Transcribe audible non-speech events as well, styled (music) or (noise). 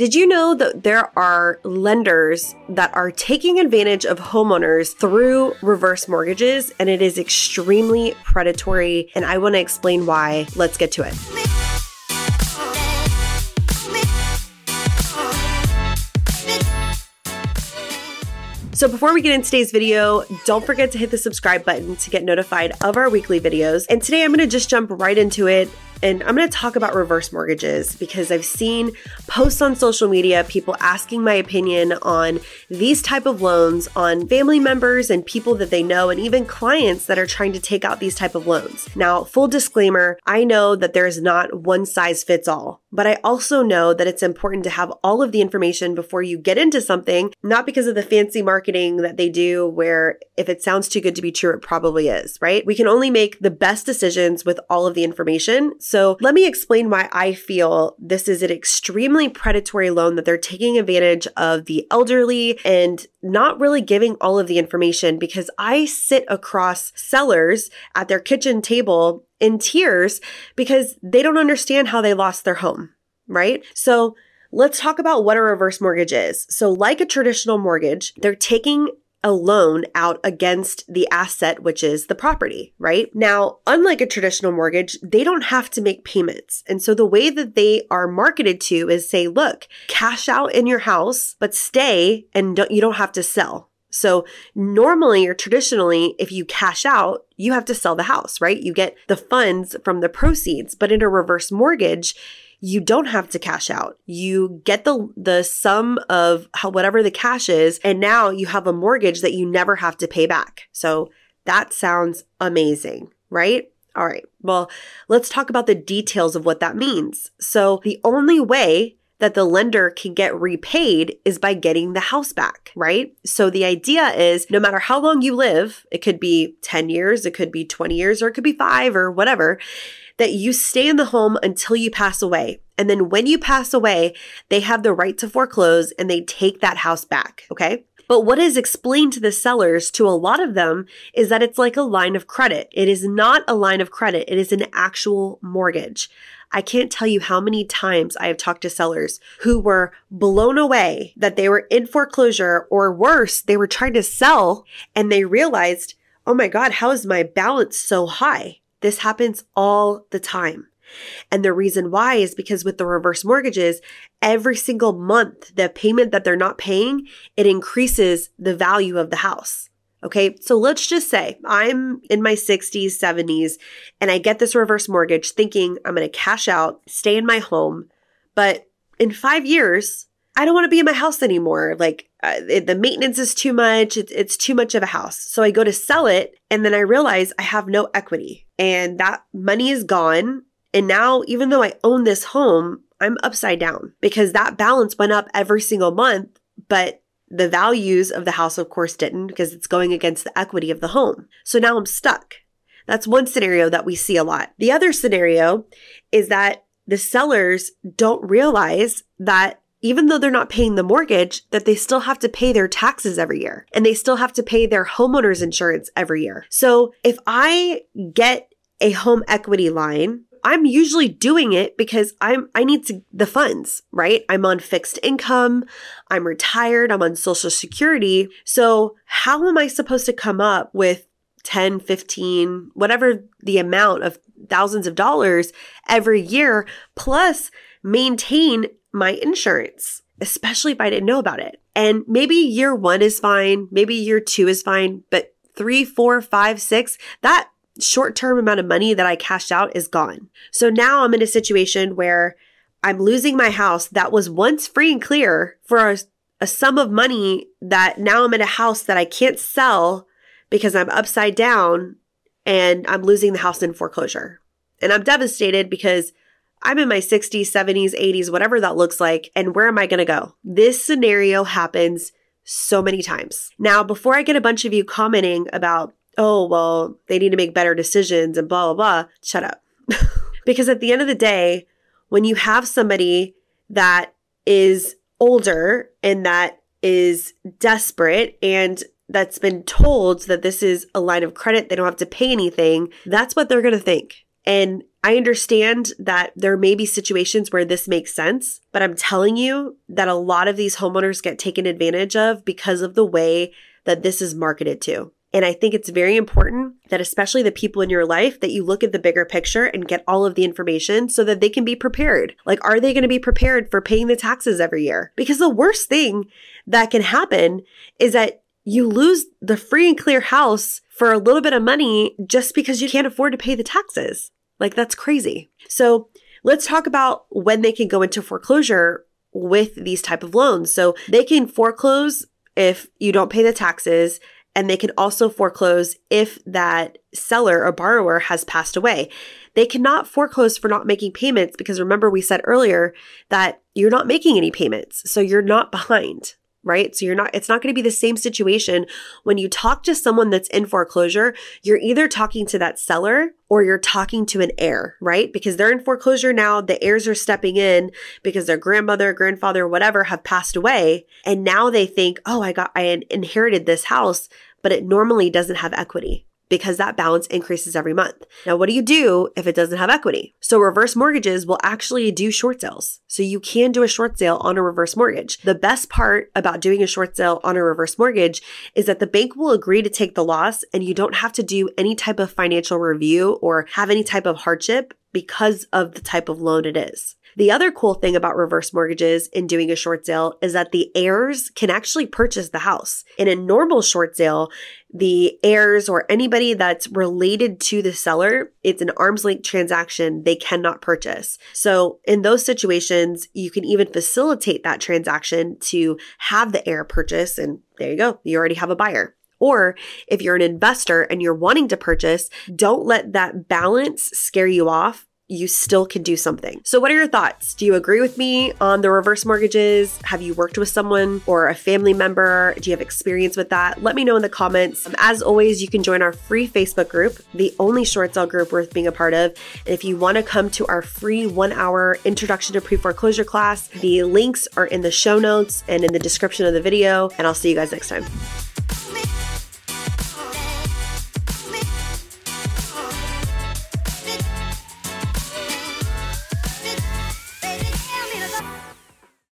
Did you know that there are lenders that are taking advantage of homeowners through reverse mortgages and it is extremely predatory? And I want to explain why. Let's get to it. So before we get into today's video, don't forget to hit the subscribe button to get notified of our weekly videos. And today I'm going to just jump right into it and I'm going to talk about reverse mortgages because I've seen posts on social media, people asking my opinion on these type of loans on family members and people that they know and even clients that are trying to take out these type of loans. Now, full disclaimer, I know that there is not one size fits all, but I also know that it's important to have all of the information before you get into something, not because of the fancy marketing that they do where if it sounds too good to be true, it probably is, right? We can only make the best decisions with all of the information. So let me explain why I feel this is an extremely predatory loan that they're taking advantage of the elderly and not really giving all of the information because I sit across sellers at their kitchen table in tears because they don't understand how they lost their home, right? So Let's talk about what a reverse mortgage is. So, like a traditional mortgage, they're taking a loan out against the asset, which is the property, right? Now, unlike a traditional mortgage, they don't have to make payments. And so the way that they are marketed to is say, look, cash out in your house, but stay and don't, you don't have to sell. So normally or traditionally, if you cash out, you have to sell the house, right? You get the funds from the proceeds. But in a reverse mortgage, you don't have to cash out. You get the the sum of how, whatever the cash is and now you have a mortgage that you never have to pay back. So that sounds amazing, right? All right. Well, let's talk about the details of what that means. So the only way that the lender can get repaid is by getting the house back, right? So the idea is no matter how long you live, it could be 10 years, it could be 20 years, or it could be five or whatever that you stay in the home until you pass away. And then when you pass away, they have the right to foreclose and they take that house back. Okay. But what is explained to the sellers to a lot of them is that it's like a line of credit. It is not a line of credit. It is an actual mortgage. I can't tell you how many times I have talked to sellers who were blown away that they were in foreclosure or worse, they were trying to sell and they realized, oh my God, how is my balance so high? This happens all the time. And the reason why is because with the reverse mortgages, every single month, the payment that they're not paying, it increases the value of the house. Okay. So let's just say I'm in my 60s, 70s, and I get this reverse mortgage thinking I'm going to cash out, stay in my home. But in five years, I don't want to be in my house anymore. Like uh, it, the maintenance is too much. It's, it's too much of a house. So I go to sell it and then I realize I have no equity and that money is gone. And now, even though I own this home, I'm upside down because that balance went up every single month, but the values of the house, of course, didn't because it's going against the equity of the home. So now I'm stuck. That's one scenario that we see a lot. The other scenario is that the sellers don't realize that even though they're not paying the mortgage, that they still have to pay their taxes every year and they still have to pay their homeowner's insurance every year. So if I get a home equity line, I'm usually doing it because I'm I need to the funds, right? I'm on fixed income, I'm retired, I'm on social security. So how am I supposed to come up with 10, 15, whatever the amount of thousands of dollars every year plus maintain my insurance, especially if I didn't know about it. And maybe year one is fine, maybe year two is fine, but three, four, five, six, that short term amount of money that I cashed out is gone. So now I'm in a situation where I'm losing my house that was once free and clear for a, a sum of money that now I'm in a house that I can't sell because I'm upside down and I'm losing the house in foreclosure. And I'm devastated because I'm in my 60s, 70s, 80s, whatever that looks like. And where am I going to go? This scenario happens so many times. Now, before I get a bunch of you commenting about, oh, well, they need to make better decisions and blah, blah, blah, shut up. (laughs) because at the end of the day, when you have somebody that is older and that is desperate and that's been told that this is a line of credit, they don't have to pay anything, that's what they're going to think. And I understand that there may be situations where this makes sense, but I'm telling you that a lot of these homeowners get taken advantage of because of the way that this is marketed to. And I think it's very important that, especially the people in your life, that you look at the bigger picture and get all of the information so that they can be prepared. Like, are they going to be prepared for paying the taxes every year? Because the worst thing that can happen is that you lose the free and clear house for a little bit of money just because you can't afford to pay the taxes. Like, that's crazy. So, let's talk about when they can go into foreclosure with these type of loans. So, they can foreclose if you don't pay the taxes and they can also foreclose if that seller or borrower has passed away. They cannot foreclose for not making payments because remember, we said earlier that you're not making any payments. So you're not (laughs) behind right? So you're not, it's not going to be the same situation when you talk to someone that's in foreclosure. You're either talking to that seller or you're talking to an heir, right? Because they're in foreclosure now. The heirs are stepping in because their grandmother, grandfather, whatever have passed away. And now they think, oh, I got, I inherited this house, but it normally doesn't have equity because that balance increases every month. Now, what do you do if it doesn't have equity? So reverse mortgages will actually do short sales. So you can do a short sale on a reverse mortgage. The best part about doing a short sale on a reverse mortgage is that the bank will agree to take the loss and you don't have to do any type of financial review or have any type of hardship because of the type of loan it is. The other cool thing about reverse mortgages in doing a short sale is that the heirs can actually purchase the house. In a normal short sale, the heirs or anybody that's related to the seller, it's an arm's length transaction they cannot purchase. So in those situations, you can even facilitate that transaction to have the heir purchase and there you go. You already have a buyer. Or if you're an investor and you're wanting to purchase, don't let that balance scare you off you still can do something. So, what are your thoughts? Do you agree with me on the reverse mortgages? Have you worked with someone or a family member? Do you have experience with that? Let me know in the comments. As always, you can join our free Facebook group, the only short sale group worth being a part of. And if you want to come to our free one hour introduction to pre foreclosure class, the links are in the show notes and in the description of the video. And I'll see you guys next time.